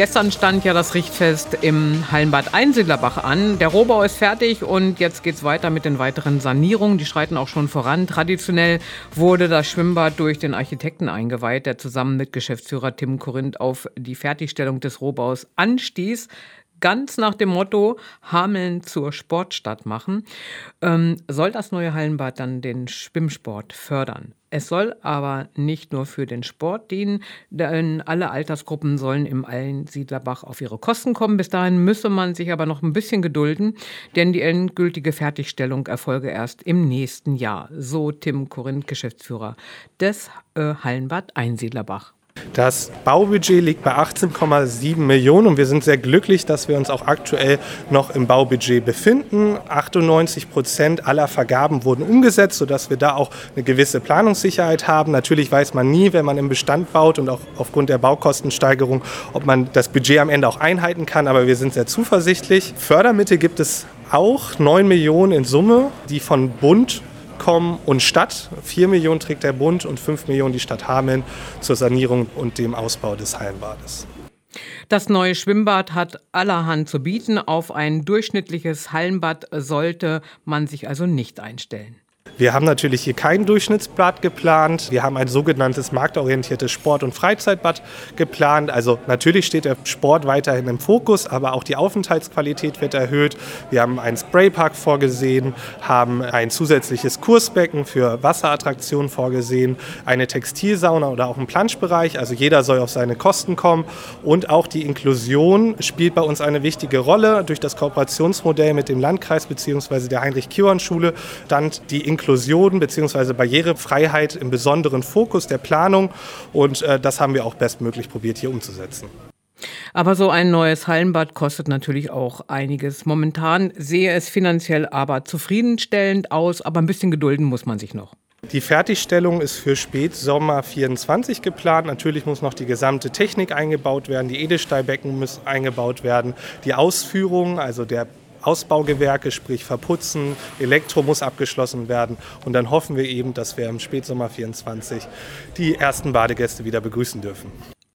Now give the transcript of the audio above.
Gestern stand ja das Richtfest im Hallenbad Einsiedlerbach an. Der Rohbau ist fertig und jetzt geht es weiter mit den weiteren Sanierungen. Die schreiten auch schon voran. Traditionell wurde das Schwimmbad durch den Architekten eingeweiht, der zusammen mit Geschäftsführer Tim Korinth auf die Fertigstellung des Rohbaus anstieß ganz nach dem Motto Hameln zur Sportstadt machen, ähm, soll das neue Hallenbad dann den Schwimmsport fördern. Es soll aber nicht nur für den Sport dienen, denn alle Altersgruppen sollen im Einsiedlerbach auf ihre Kosten kommen. Bis dahin müsse man sich aber noch ein bisschen gedulden, denn die endgültige Fertigstellung erfolge erst im nächsten Jahr. So Tim Korinth, Geschäftsführer des äh, Hallenbad Einsiedlerbach. Das Baubudget liegt bei 18,7 Millionen und wir sind sehr glücklich, dass wir uns auch aktuell noch im Baubudget befinden. 98 Prozent aller Vergaben wurden umgesetzt, sodass wir da auch eine gewisse Planungssicherheit haben. Natürlich weiß man nie, wenn man im Bestand baut und auch aufgrund der Baukostensteigerung, ob man das Budget am Ende auch einhalten kann, aber wir sind sehr zuversichtlich. Fördermittel gibt es auch 9 Millionen in Summe, die von Bund Telekom und Stadt. 4 Millionen trägt der Bund und 5 Millionen die Stadt Hameln zur Sanierung und dem Ausbau des Hallenbades. Das neue Schwimmbad hat allerhand zu bieten. Auf ein durchschnittliches Hallenbad sollte man sich also nicht einstellen. Wir haben natürlich hier kein Durchschnittsbad geplant. Wir haben ein sogenanntes marktorientiertes Sport- und Freizeitbad geplant. Also natürlich steht der Sport weiterhin im Fokus, aber auch die Aufenthaltsqualität wird erhöht. Wir haben einen Spraypark vorgesehen, haben ein zusätzliches Kursbecken für Wasserattraktionen vorgesehen, eine Textilsauna oder auch einen Planschbereich. Also jeder soll auf seine Kosten kommen. Und auch die Inklusion spielt bei uns eine wichtige Rolle. Durch das Kooperationsmodell mit dem Landkreis bzw. der Heinrich-Kiorn-Schule stand die Inklusion Inklusion bzw. Barrierefreiheit im besonderen Fokus der Planung und äh, das haben wir auch bestmöglich probiert hier umzusetzen. Aber so ein neues Hallenbad kostet natürlich auch einiges. Momentan sehe es finanziell aber zufriedenstellend aus, aber ein bisschen gedulden muss man sich noch. Die Fertigstellung ist für Spätsommer 24 geplant. Natürlich muss noch die gesamte Technik eingebaut werden, die Edelstahlbecken müssen eingebaut werden, die Ausführung, also der Ausbaugewerke, sprich Verputzen, Elektro muss abgeschlossen werden. Und dann hoffen wir eben, dass wir im Spätsommer 24 die ersten Badegäste wieder begrüßen dürfen.